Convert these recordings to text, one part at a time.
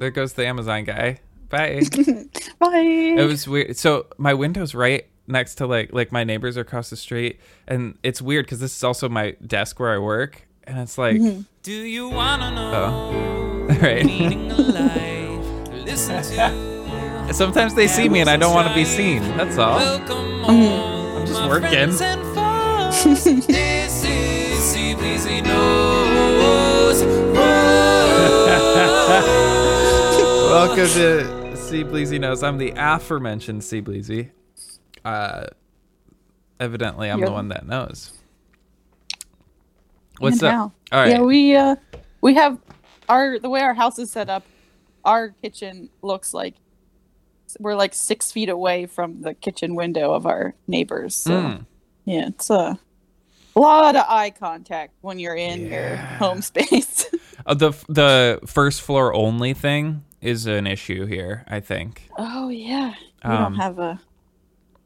there goes the Amazon guy. Bye. Bye. it was weird. So my window's right next to like like my neighbors are across the street, and it's weird because this is also my desk where I work, and it's like, Mm-hmm. Do you wanna know oh, right. meaning of life? Listen to Sometimes they see me and I don't want to be seen. That's all. welcome home. I'm just my working. Welcome to C Bleezy Knows. I'm the aforementioned C Bleezy. Uh, evidently, I'm You're the one that knows. What's up? All right. Yeah, we uh we have our the way our house is set up. Our kitchen looks like we're like six feet away from the kitchen window of our neighbors. So Mm. yeah, it's a lot of eye contact when you're in your home space. Uh, the the first floor only thing is an issue here. I think oh yeah, we Um, don't have a.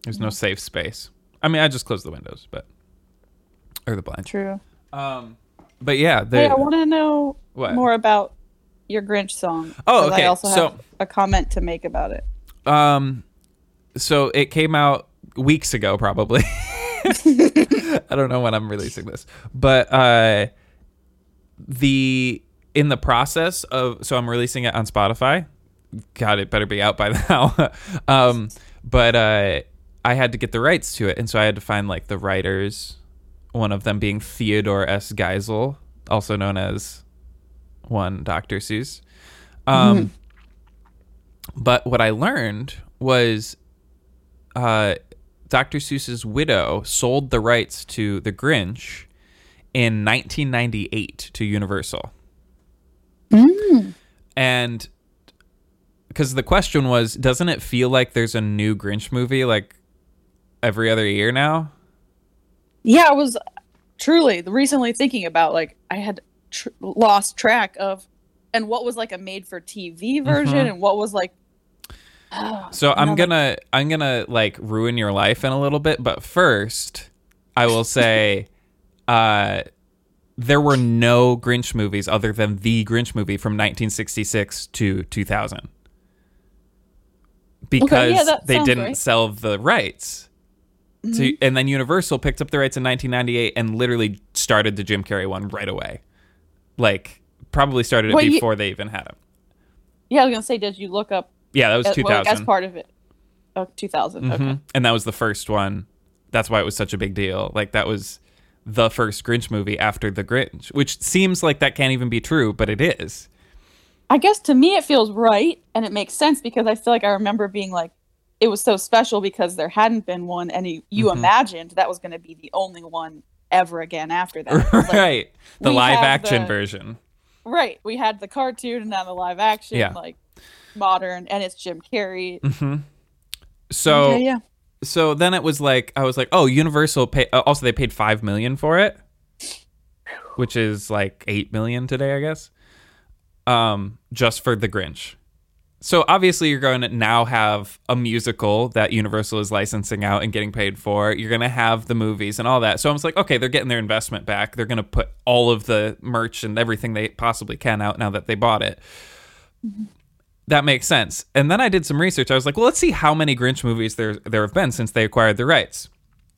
there's no safe space. I mean, I just closed the windows, but or the blinds. True. Um, but yeah, the, Hey, I want to know What? more about your Grinch song. Oh, okay, I also so- have a comment to make about it. Um, so it came out weeks ago, probably. I don't know when I'm releasing this, but uh, the in the process of so I'm releasing it on Spotify. God, it better be out by now. um, but uh, I had to get the rights to it, and so I had to find like the writers. One of them being Theodore S. Geisel, also known as one Dr. Seuss. Um, But what I learned was uh, Dr. Seuss's widow sold the rights to The Grinch in 1998 to Universal. And because the question was, doesn't it feel like there's a new Grinch movie like every other year now? Yeah, I was truly recently thinking about like I had tr- lost track of and what was like a made for TV version Mm-hmm. and what was like So I'm Another- gonna I'm gonna like ruin your life in a little bit, but first I will say uh there were no Grinch movies other than the Grinch movie from 1966 to 2000. Because that they didn't right. sell the rights. Mm-hmm. To, and then Universal picked up the rights in 1998 and literally started the Jim Carrey one right away. Like probably started it Well, you- before they even had him. yeah, I was gonna say, did you look up Yeah, that was uh, well, 2000. as part of it? Oh, 2000. Okay. Mhm. And that was the first one. That's why it was such a big deal. Like that was the first Grinch movie after The Grinch, which seems like that can't even be true, but it is. I guess to me it feels right and it makes sense because I feel like I remember being like it was so special because there hadn't been one and you, you Mm-hmm. imagined that was going to be the only one ever again after that. Like, right. The live action the- version. Right. We had the cartoon and now the live action, Yeah. like modern, and it's Jim Carrey. So Okay, yeah. So then it was like I was like, "Oh, Universal pay uh, also they paid 5 million for it." Which is like 8 million today, I guess. Um just for The Grinch. So obviously you're going to now have a musical that Universal is licensing out and getting paid for. You're going to have the movies and all that. So I was like, okay, they're getting their investment back. They're going to put all of the merch and everything they possibly can out now that they bought it. That makes sense. And then I did some research. I was like, well, let's see how many Grinch movies there there have been since they acquired the rights.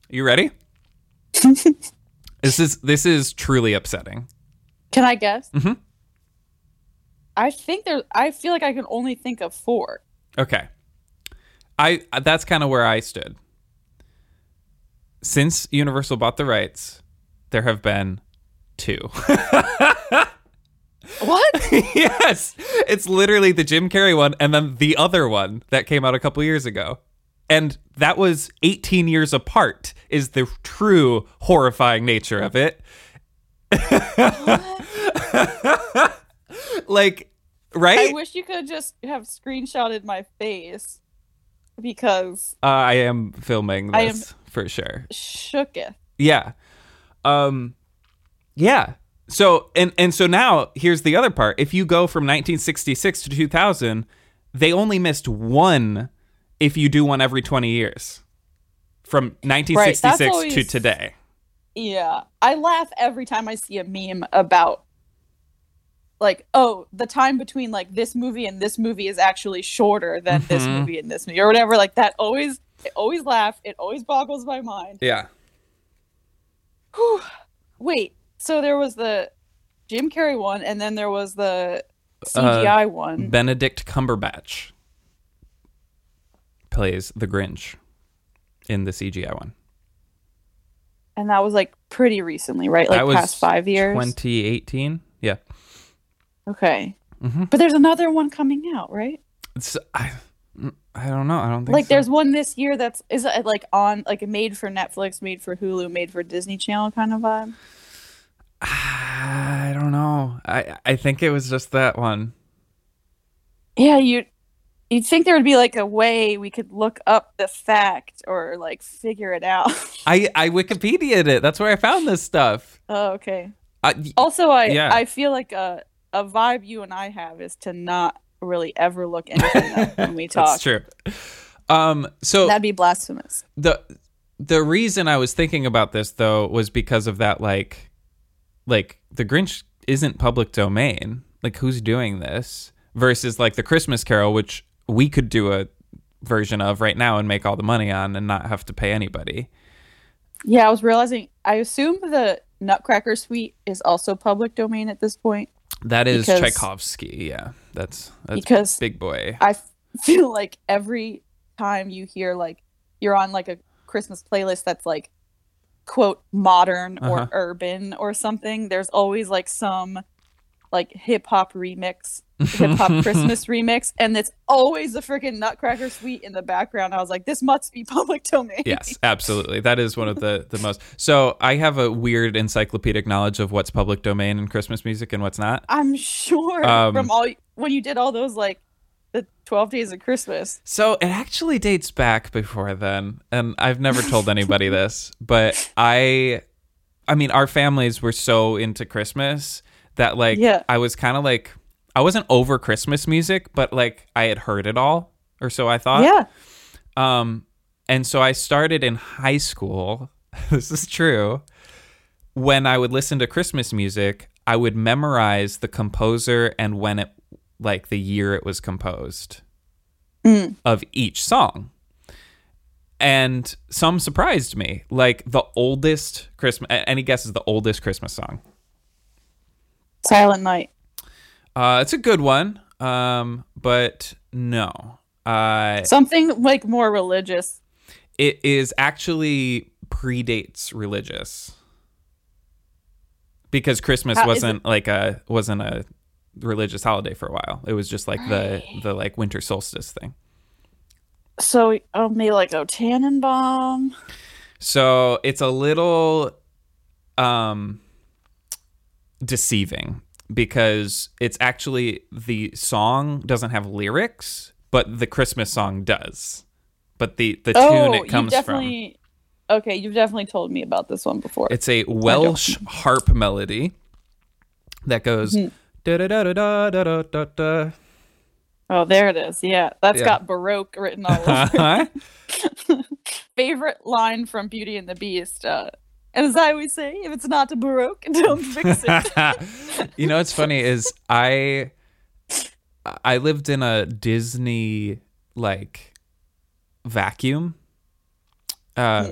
You ready? this is this is truly upsetting. Can I guess? Mm-hmm. I think there. I feel like I can only think of four. Okay. I that's kind of where I stood. Since Universal bought the rights, there have been two. What? yes. It's literally the Jim Carrey one and then the other one that came out a couple years ago. And that was 18 years apart is the true horrifying nature of it. like right? I wish you could just have screenshotted my face because Uh, I am filming I am- this for sure. shooketh. Yeah. Um yeah. So and and so now here's the other part. If you go from 1966 to 2000, they only missed one if you do one every 20 years. From 1966 to always- today. Yeah, I laugh every time I see a meme about like oh the time between like this movie and this movie is actually shorter than this Mhm. movie and this movie or whatever like that always I always laugh it always boggles my mind Yeah. Whew. wait so there was the jim carrey one and then there was the cgi one Benedict Cumberbatch plays the Grinch in the CGI one. and that was like pretty recently right like past five years 2018. Yeah. okay Mhm. but there's another one coming out right It's I, I don't know. I don't think like so. there's one this year that's is it like on like made for netflix made for hulu made for disney channel kind of vibe I don't know. I I think it was just that one. Yeah, you you'd think there would be like a way we could look up the fact or like figure it out. I I Wikipedia'd it. That's where I found this stuff. oh, okay. Also, I Yeah. I feel like a a vibe you and I have is to not really ever look anything up when we talk. That's true. Um. So That'd be blasphemous. the the reason I was thinking about this though was because of that like like the Grinch isn't public domain. Like who's doing this versus like the Christmas Carol, which we could do a version of right now and make all the money on and not have to pay anybody. Yeah, I was realizing. I assume the Nutcracker Suite is also public domain at this point That is Tchaikovsky. Yeah, that's that's because big boy. I feel like every time you hear like you're on like a Christmas playlist that's like quote modern or Uh-huh. urban or something, there's always like some like hip hop remix, hip hop Christmas remix, and it's always the freaking Nutcracker Suite in the background. I was like, this must be public domain. yes, absolutely. That is one of the the most. So I have a weird encyclopedic knowledge of what's public domain in Christmas music and what's not. I'm sure Um, from all when you did all those like the 12 days of Christmas. So it actually dates back before then, and I've never told anybody this, but I, I mean, our families were so into Christmas that like Yeah. I was kind of like I wasn't over Christmas music, but like I had heard it all, or so I thought. yeah. Um, and so I started in high school. this is true. When I would listen to Christmas music, I would memorize the composer and when it, like the year it was composed Mm. of each song. And some surprised me. Like the oldest Christmas, any guesses the oldest Christmas song? Silent Night. Uh, it's a good one. Um, but no. Uh, Something like more religious. it is actually predates religious because Christmas How- wasn't like a wasn't a religious holiday for a while. It was just like the the like winter solstice thing. So oh, maybe like O Tannenbaum. So it's a little um deceiving because it's actually the song doesn't have lyrics, but the Christmas song does. But the the tune oh, it comes from definitely. Okay, you've definitely told me about this one before. It's a Welsh harp melody that goes Mhm. Da da da da da da da da. oh, there it is. Yeah, that's Yeah. got Baroque written all over. it. Favorite line from Beauty and the Beast. Uh, and as I always say, if it's not Baroque, don't fix it. you know what's funny is I I lived in a Disney like vacuum uh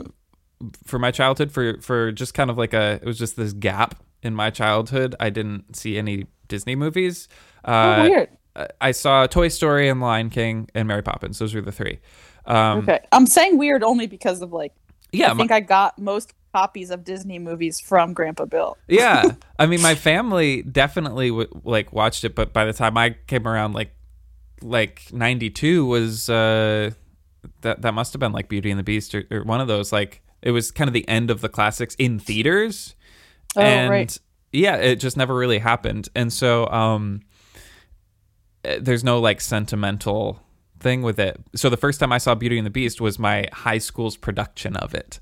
for my childhood for for just kind of like a it was just this gap in my childhood. I didn't see any Disney movies. Uh oh, weird. I- saw Toy Story and Lion King and Mary Poppins. Those were the three. Um, Okay, I'm saying weird only because of like Yeah, I think I got most copies of Disney movies from Grandpa Bill. yeah. I mean, my family definitely w- like watched it, but by the time I came around, like like '92 was uh, that that must have been like Beauty and the Beast or, or one of those. Like it was kind of the end of the classics in theaters, Oh, and right. Yeah, it just never really happened. And so um, eh, there's no like sentimental thing with it. So the first time I saw Beauty and the Beast was my high school's production of it.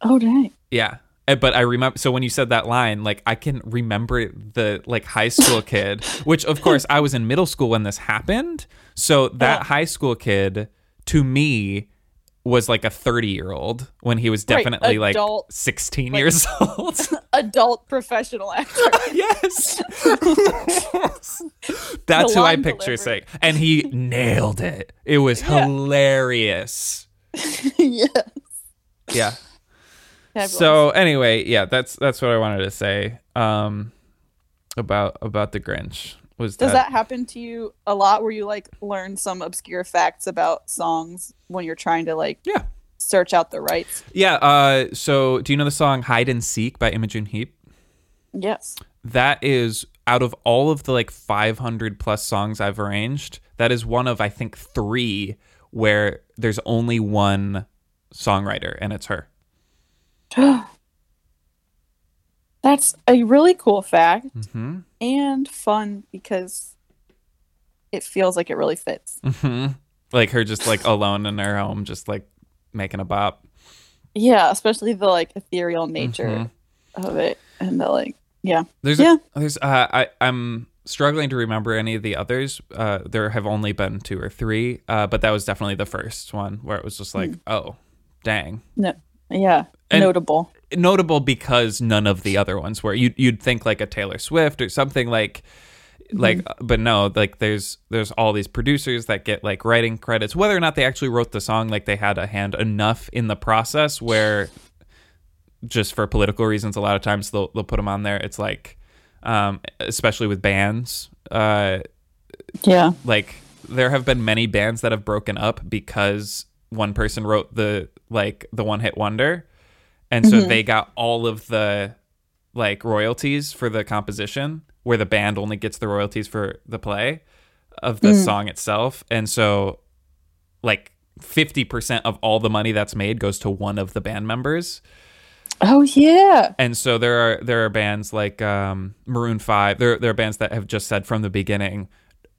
Oh dang. Yeah. Uh, But I remember, so when you said that line, like I can remember the like high school kid, which of course I was in middle school when this happened. So that Yeah. high school kid to me was like a 30 year old when he was Right, definitely like 16 like- years old. Adult professional actor. yes. That's The who I picture delivery. saying. And he nailed it. It was Yeah. hilarious. yeah. Yeah. Fabulous. So anyway, yeah, that's that's what I wanted to say um about about the Grinch. Was Does that, that happen to you a lot where you like learn some obscure facts about songs when you're trying to like Yeah. search out the rights? Yeah, uh so do you know the song Hide and Seek by Imogen Heap? Yes. that is out of all of the like 500 plus songs I've arranged, that is one of I think 3 where there's only one songwriter and it's her. That's a really cool fact Mhm. and fun because it feels like it really fits. Mhm. Like her just like alone in her home just like making a bop. Yeah, especially the like ethereal nature Mhm. of it and the like yeah. There's Yeah. a, there's uh, I I'm struggling to remember any of the others. Uh, there have only been two or three, uh, but that was definitely the first one where it was just like, oh, dang, No. Yeah. And- Notable. Notable because none of the other ones were. You'd you'd think like a Taylor Swift or something like like but no like there's there's all these producers that get like writing credits whether or not they actually wrote the song like they had a hand enough in the process where just for political reasons a lot of times they'll they'll put them on there it's like um especially with bands uh Yeah. like there have been many bands that have broken up because one person wrote the like the one hit wonder and so they got all of the like royalties for the composition where the band only gets the royalties for the play of the song itself and so like 50% of all the money that's made goes to one of the band members Oh yeah. and so there are there are bands like um, Maroon Five. There there are bands that have just said from the beginning,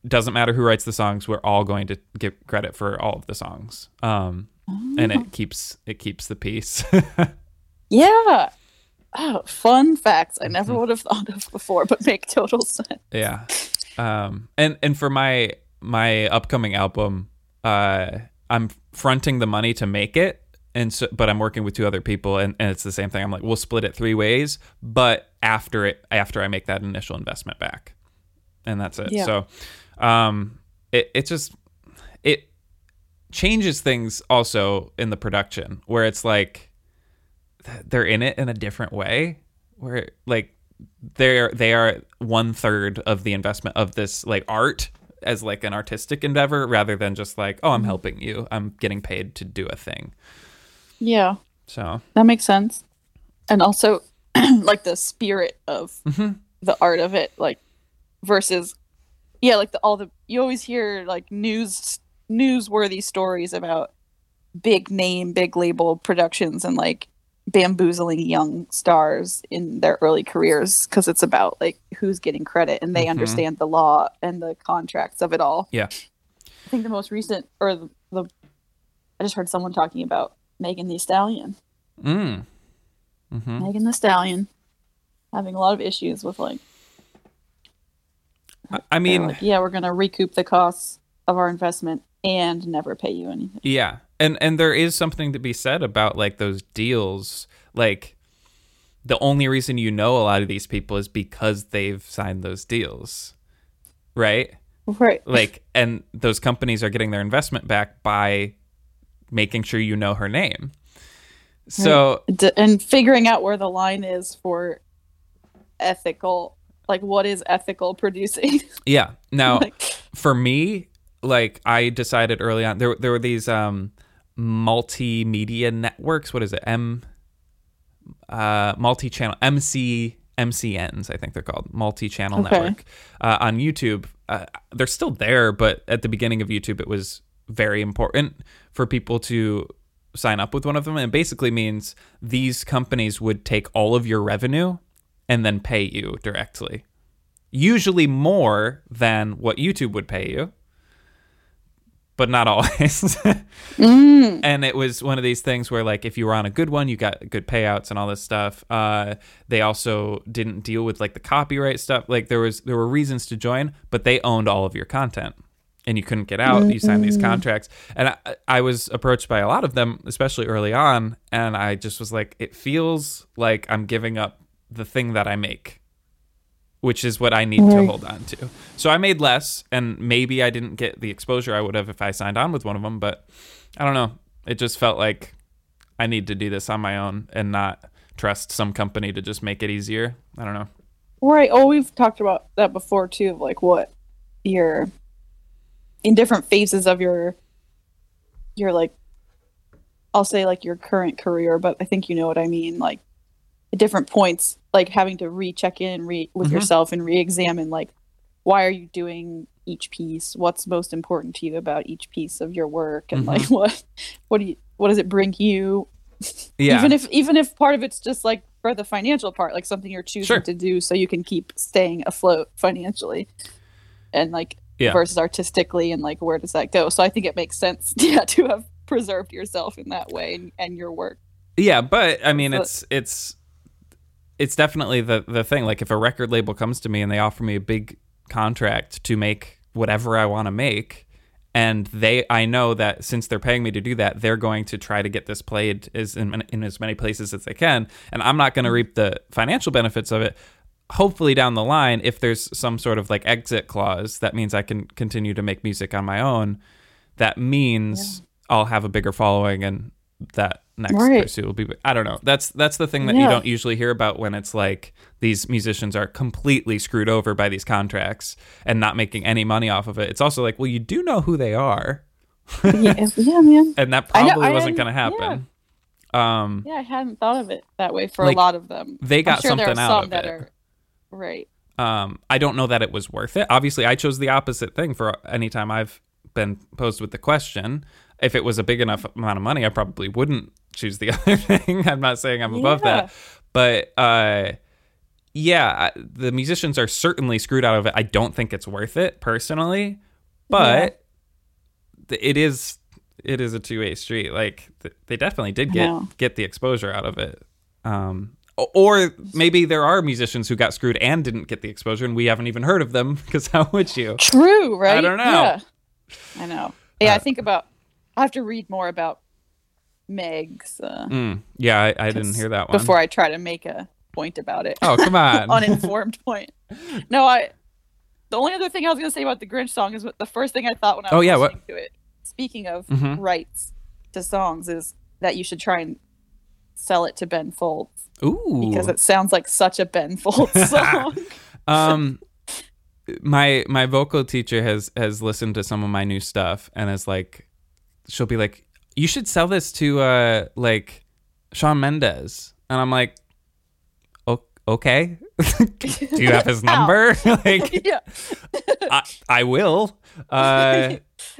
doesn't matter who writes the songs, we're all going to give credit for all of the songs. Um, and it keeps it keeps the peace. Yeah. Oh, fun facts I Mm-hmm. never would have thought of before, but make total sense. yeah. Um, and and for my my upcoming album, uh, I'm fronting the money to make it. And so, but I'm working with two other people, and, and it's the same thing. I'm like, we'll split it three ways, but after it, after I make that initial investment back, and that's it. Yeah. So, um, it it just it changes things also in the production where it's like they're in it in a different way, where like they're they are one third of the investment of this like art as like an artistic endeavor rather than just like oh I'm helping you I'm getting paid to do a thing Yeah. so That makes sense. And also like the spirit of Mm-hmm. the art of it, like versus yeah, like the all the you always hear like news newsworthy stories about big name, big label productions and like bamboozling young stars in their early careers because it's about like who's getting credit and they Mhm. understand the law and the contracts of it all. yeah I think the most recent or the, the I just heard someone talking about Megan Thee Stallion. mm. hmm Megan Thee Stallion having a lot of issues with like, I mean like, yeah, we're gonna recoup the costs of our investment and never pay you anything. Yeah. And and there is something to be said about like those deals. Like the only reason you know a lot of these people is because they've signed those deals. Right? Right. Like and those companies are getting their investment back by making sure you know her name. So and figuring out where the line is for ethical, like what is ethical producing? yeah. Now like, for me, like I decided early on there there were these um multimedia networks. What is it? M uh multi-channel MC MCNs, I think they're called multi-channel Okay. network uh, on YouTube. Uh, they're still there, but at the beginning of YouTube, it was very important for people to sign up with one of them. And basically means these companies would take all of your revenue and then pay you directly usually more than what YouTube would pay you, but not always. mm, and it was one of these things where, like, if you were on a good one, you got good payouts and all this stuff. Uh, they also didn't deal with like the copyright stuff. Like, there was there were reasons to join, but they owned all of your content. and you couldn't get out. You signed these contracts, and I, I was approached by a lot of them, especially early on, and I just was like, it feels like I'm giving up the thing that I make, which is what I need to hold on to. So I made less, and maybe I didn't get the exposure I would have if I signed on with one of them, but I don't know. It just felt like I need to do this on my own and not trust some company to just make it easier. I don't know. Right. Oh, we've talked about that before too, of like what your in different phases of your your like I'll say like your current career, but I think you know what I mean. Like at different points, like having to recheck in re- with Mhm. yourself and re-examine like why are you doing each piece? What's most important to you about each piece of your work, and like what what do you what does it bring you? Yeah. even if even if part of it's just like for the financial part like something you're choosing Sure. to do so you can keep staying afloat financially and like Yeah. versus artistically and like where does that go so i think it makes sense yeah to have preserved yourself in that way and, and your work Yeah, but I mean, So- it's it's it's definitely the the thing. Like, if a record label comes to me and they offer me a big contract to make whatever I want to make, and they, I know that since they're paying me to do that, they're going to try to get this played as in, in as many places as they can, and I'm not going to reap the financial benefits of it. Hopefully, down the line, if there's some sort of like exit clause, that means I can continue to make music on my own. That means I'll have a bigger following and that next Right. pursuit will be I don't know. That's that's the thing that you don't usually hear about when it's like these musicians are completely screwed over by these contracts and not making any money off of it. It's also like, well, you do know who they are, yeah, yeah man and that I know- probably I wasn't going to happen. Um yeah i hadn't thought of it that way for Like, a lot of them they got sure something out of that it. are right um I don't know that it was worth it. Obviously, I chose the opposite thing for any time I've been posed with the question. If it was a big enough amount of money, I probably wouldn't choose the other thing. I'm not saying I'm above Yeah. that, but uh, yeah, the musicians are certainly screwed out of it. I don't think it's worth it personally, but th- it is it is a two way street. Like they definitely did get know. get the exposure out of it. Um, or maybe there are musicians who got screwed and didn't get the exposure, and we haven't even heard of them because how would you? True, right? I don't know. Yeah. I know. Yeah, Uh, I think about. I have to read more about Meg's uh, Mm, yeah, I, I didn't hear that one. before I try to make a point about it. oh, come on. Uninformed point. No, I. The only other thing I was going to say about the Grinch song is what the first thing I thought when I was Oh, yeah, what- listening to it. Speaking of Mhm. rights to songs, is that you should try and sell it to Ben Folds Ooh. because it sounds like such a Ben Folds song. um my my vocal teacher has has listened to some of my new stuff and is like she'll be like you should sell this to uh like Shawn Mendes and I'm like "O- okay. Do you have his number? Like yeah. I, I will. Uh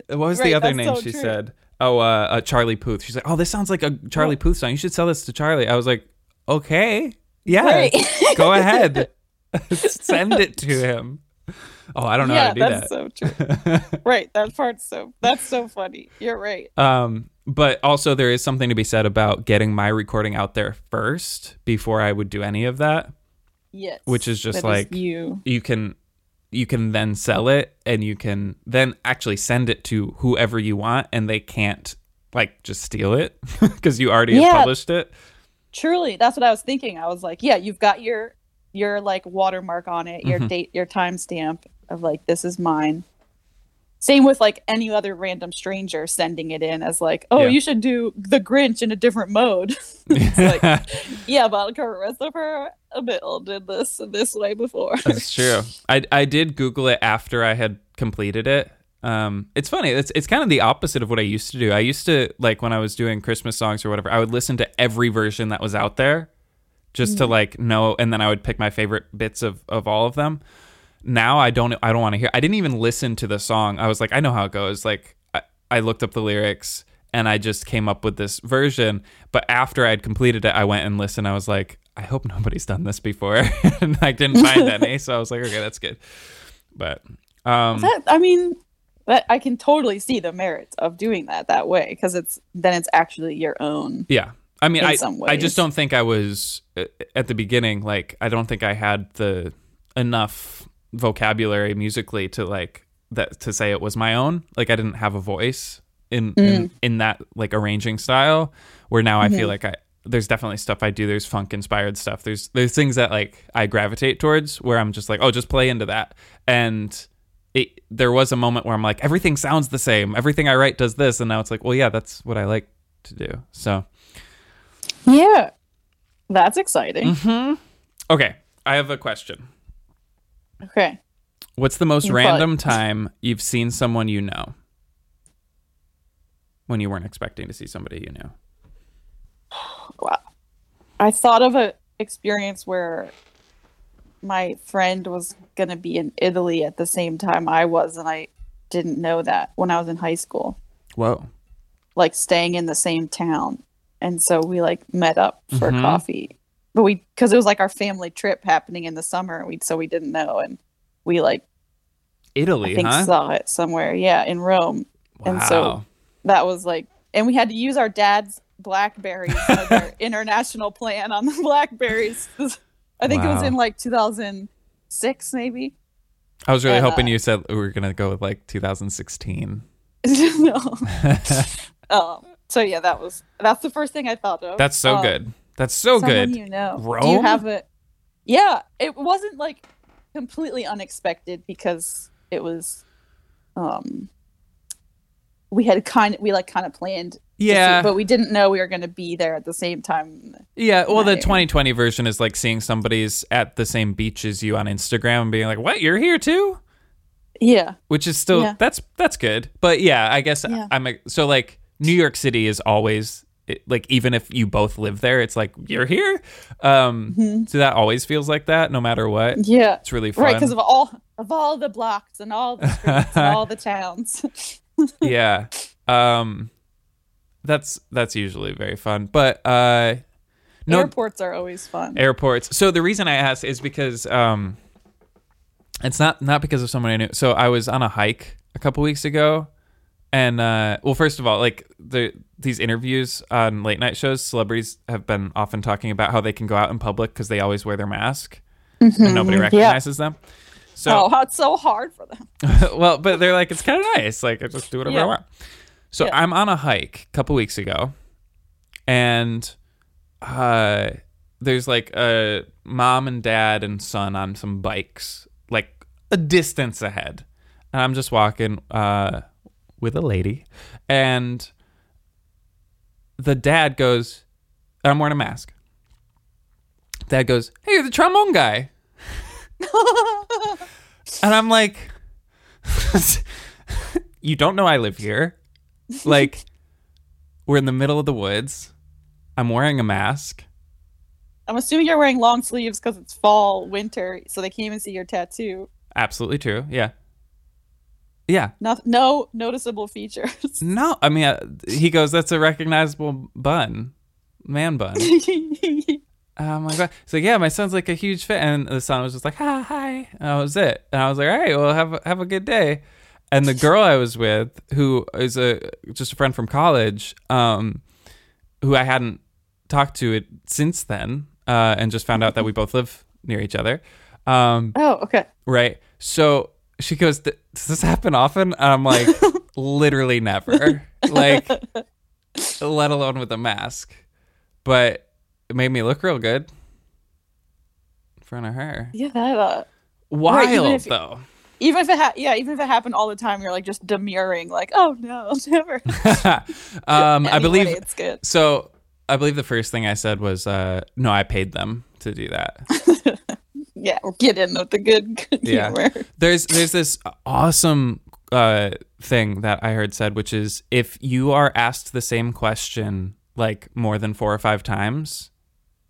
what was the other name so she true. said? Oh uh, uh Charlie Puth. She's like oh this sounds like a Charlie Puth song. You should sell this to Charlie. I was like okay. Yeah. Right. go ahead. Send it to him. Oh i don't know yeah, how to do that's that. so true. right, that part's so that's so funny. You're right. um but also there is something to be said about getting my recording out there first before i would do any of that Yes. Which is just like- you. you can you can then sell it and you can then actually send it to whoever you want and they can't like just steal it because you already have Yeah. published it Truly, that's what I was thinking. I was like, yeah, you've got your your like watermark on it, Mm-hmm. your date, your timestamp of like this is mine. Same with like any other random stranger sending it in as like, oh, Yeah. you should do the Grinch in a different mode. it's like, yeah, but Christopher Bill did this this way before. That's true. I I did Google it after I had completed it. Um, it's funny. It's it's kind of the opposite of what I used to do. I used to like when I was doing Christmas songs or whatever. I would listen to every version that was out there, just to like know, and then I would pick my favorite bits of of all of them. Now I don't. I don't want to hear. I didn't even listen to the song. I was like, I know how it goes. Like I, I looked up the lyrics and I just came up with this version. But after I'd completed it, I went and listened. I was like, I hope nobody's done this before, and I didn't find any. So I was like, okay, that's good. But um, that, I mean, that I can totally see the merits of doing that that way because it's then it's actually your own. yeah. I mean, I I just don't think I was uh, at the beginning. Like, I don't think I had the enough vocabulary musically to like that to say it was my own. Like I didn't have a voice in in, in that like arranging style. Where now I feel like I there's definitely stuff I do. There's funk inspired stuff. There's there's things that like I gravitate towards where I'm just like, oh, just play into that. And it there was a moment where I'm like, everything sounds the same. Everything I write does this, and now it's like, well, yeah, that's what I like to do. So Yeah. That's exciting. Mm-hmm. okay, I have a question. Okay. What's the most You random time you've seen someone you know? When you weren't expecting to see somebody you knew. Wow. I thought of a experience where my friend was going to be in Italy at the same time I was and I didn't know that when I was in high school. Whoa. like staying in the same town and so we like met up for Mhm. coffee but we because it was like our family trip happening in the summer we so we didn't know and we like Italy, i think huh? saw it somewhere yeah in rome wow. and so- that was like and we had to use our dad's blackberries as our international plan on the blackberries i think it was in like 2006 maybe I was really and, hoping uh, you said we were gonna go with like 2016. no um so yeah that was that's the first thing i thought of That's so Um, good. That's so someone good. You know, Do you have a? Yeah, it wasn't like completely unexpected because it was, um, we had kind of we like kind of planned. to see- Yeah. but we didn't know we were going to be there at the same time. Yeah, well, the Right. 2020 version is like seeing somebody's at the same beach as you on Instagram and being like, "What? You're here too?" Yeah, Which is still Yeah. that's that's good. But yeah, I guess Yeah. I'm a, so like New York City is always it, like even if you both live there, it's like you're here. Um, so that always feels like that, no matter what. yeah, It's really fun. right. Because of all of all the blocks and all the streets and all the towns. yeah. Um, that's that's usually very fun. But uh, no, Airports are always fun. airports. So the reason I asked is because um, it's not not because of someone I knew. So I was on a hike a couple weeks ago, and uh, well, first of all, like the these interviews on late night shows, celebrities have been often talking about how they can go out in public because they always wear their mask and nobody recognizes them. So oh, it's so hard for them. well, but they're like, it's kind of nice. Like, I just do whatever I want. So Yeah. I'm on a hike a couple weeks ago, and uh, there's like a mom and dad and son on some bikes, like a distance ahead, and I'm just walking uh, with a lady, and the dad goes, "I'm wearing a mask." Dad goes, "Hey, you're the trombone guy." And I'm like, you don't know I live here. Like, we're in the middle of the woods. I'm wearing a mask. I'm assuming you're wearing long sleeves because it's fall, winter, so they can't even see your tattoo. Absolutely true. Yeah. Yeah. No, no noticeable features. No, I mean, uh, he goes, that's a recognizable bun, man bun. Oh my god! So yeah, my son's like a huge fan, and the son was just like, "Hi, hi," and that was it. And I was like, "All right, well, have a, have a good day." And the girl I was with, who is a just a friend from college, um, who I hadn't talked to it since then, uh, and just found out that we both live near each other. Um, oh, okay. right. So she goes, "Th- "Does this happen often?" And I'm like, "Literally never." Like, let alone with a mask. But it made me look real good in front of her. Yeah, that. Uh, Wild even if- though. even if it ha- yeah, even if it happened all the time, you're like just demurring, like, oh no, never. um, I believe it's good. so. I believe the first thing I said was, uh, "No, I paid them to do that." Yeah, get in with the good, good Yeah. humor. there's there's this awesome uh, thing that I heard said, which is if you are asked the same question like more than four or five times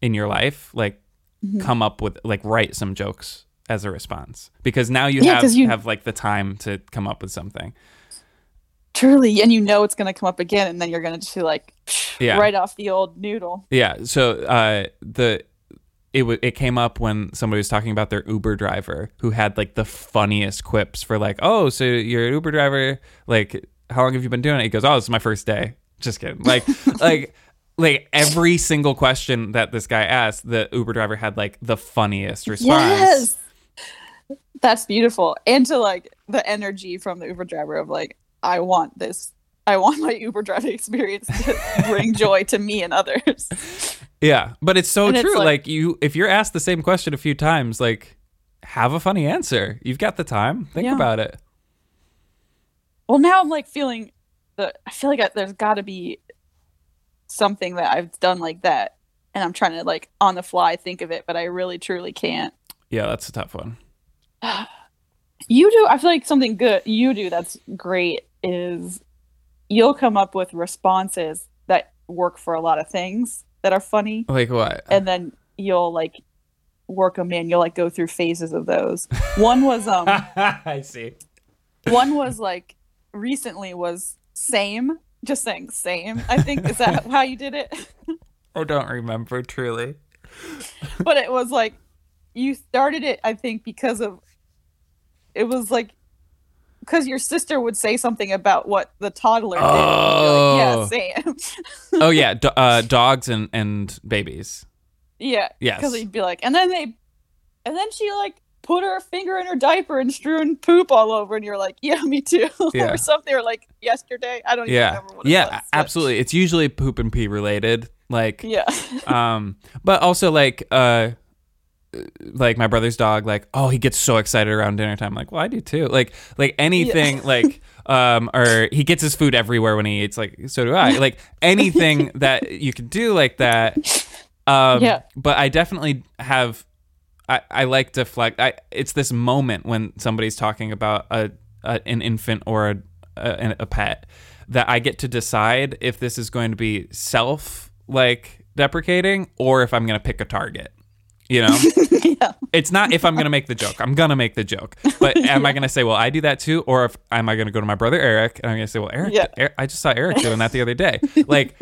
in your life, like Mm-hmm. come up with like write some jokes as a response because now you Yeah, have you- have like the time to come up with something. Truly, and you know it's gonna come up again, and then you're gonna just be like, Yeah. right off the old noodle. Yeah. So uh, the it w- it came up when somebody was talking about their Uber driver who had like the funniest quips for like, oh, so you're an Uber driver. Like, how long have you been doing it? He goes, oh, this is my first day. Just kidding. Like, like. Like every single question that this guy asked, the Uber driver had like the funniest response. Yes, That's beautiful. And to like the energy from the Uber driver of like, I want this. I want my Uber driving experience to bring joy to me and others. Yeah, but it's so And it's true. like, like- you, if you're asked the same question a few times, like, have a funny answer. You've got the time. Think Yeah. about it. Well, now I'm like feeling the. I feel like I, there's got to be something that I've done like that, and I'm trying to like on the fly think of it, but I really truly can't. Yeah, that's a tough one. You do. I feel like something good you do that's great is you'll come up with responses that work for a lot of things that are funny, Like what? and then you'll like work them in. You'll like go through phases of those. One was um. I see. one was like recently was same just saying same i think is that how you did it I don't remember truly. but it was like you started it i think because of it was like because your sister would say something about what the toddler did Oh. you'd like, yeah same oh yeah, do- uh, dogs and and babies. yeah Yes. because he'd be like and then they and then she like put her finger in her diaper and strewn poop all over and you're like yeah me too Yeah. or something or like yesterday i don't even Yeah, remember what it yeah, was, absolutely. It's usually poop and pee related. Like, yeah um, but also like uh. Like my brother's dog, like oh he gets so excited around dinner time. Like well I do too. Like like anything like um or he gets his food everywhere when he eats. Like so do I. Like anything that you can do like that. Um, Yeah. But I definitely have. I, I like deflect. I it's this moment when somebody's talking about a, a an infant or a, a a pet that I get to decide if this is going to be self like deprecating or if I'm going to pick a target. You know, yeah it's not if I'm going to make the joke. I'm going to make the joke. But am I going to say, well, I do that too, or if am I going to go to my brother Eric and I'm going to say, well, Eric, Yeah. I just saw Eric doing that the other day. Like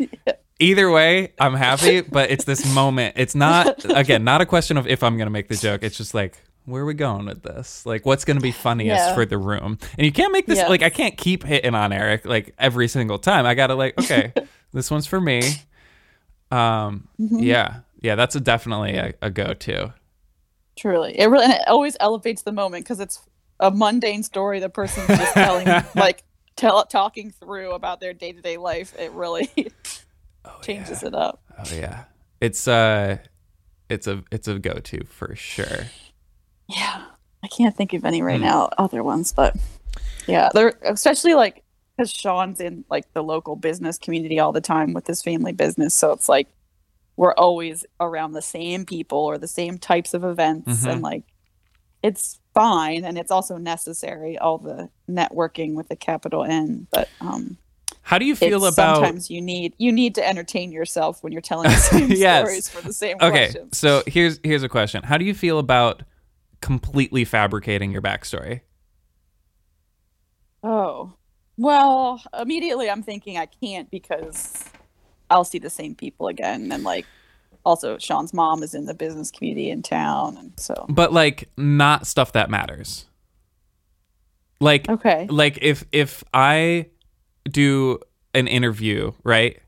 either way, I'm happy, but it's this moment. It's not again, not a question of if I'm going to make the joke. It's just like where are we going with this? Like what's going to be funniest Yeah. for the room? And you can't make this Yes. like I can't keep hitting on Eric like every single time. I got to like, okay, this one's for me. Um Mm-hmm. yeah. Yeah, that's a definitely a, a go-to. Truly, it really and it always elevates the moment because it's a mundane story. The person's just telling, like, tell talking through about their day to day life. It really changes it up. Oh yeah. It's uh it's a it's a go-to for sure. Yeah, I can't think of any right Hmm. now. Other ones, but yeah, they're especially like because Sean's in like the local business community all the time with his family business, so it's like we're always around the same people or the same types of events, Mhm. and like it's fine and it's also necessary all the networking with the capital N, but um. How do you feel about sometimes you need you need to entertain yourself when you're telling the same Yes. stories for the same Okay, questions. so here's here's a question. How do you feel about completely fabricating your backstory? Oh, well, immediately I'm thinking I can't because I'll see the same people again, and like also Sean's mom is in the business community in town, and so But like not stuff that matters. Like okay, like if if I do an interview, right?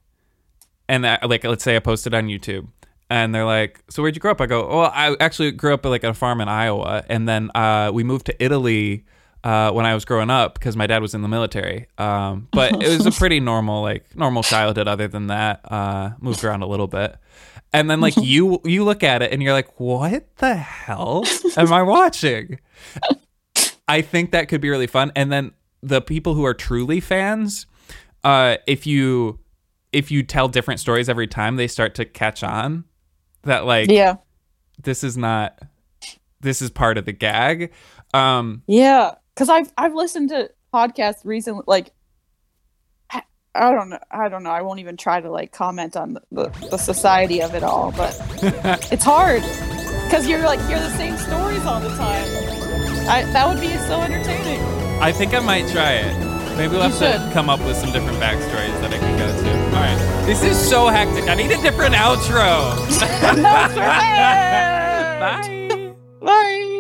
And I, like let's say I posted on YouTube and they're like, "So where'd you grow up?" I go, "Well, I actually grew up like at a farm in Iowa and then uh, we moved to Italy uh, when I was growing up because my dad was in the military. Um, but it was a pretty normal like normal childhood other than that. Uh, moved around a little bit. And then like you you look at it and you're like, "What the hell am I watching?" I think that could be really fun. And then the people who are truly fans, uh, if you if you tell different stories every time, they start to catch on that like yeah, this is not this is part of the gag. Um, yeah, because I've I've listened to podcasts recently, like. I- don't know. I don't know. I won't even try to like comment on the, the, the society of it all, but it's hard because you're like hear the same stories all the time. I that would be so entertaining. I think I might try it. Maybe we'll have You to should. come up with some different backstories that I can go to. All right, this is so hectic. I need a different outro. Bye. Bye.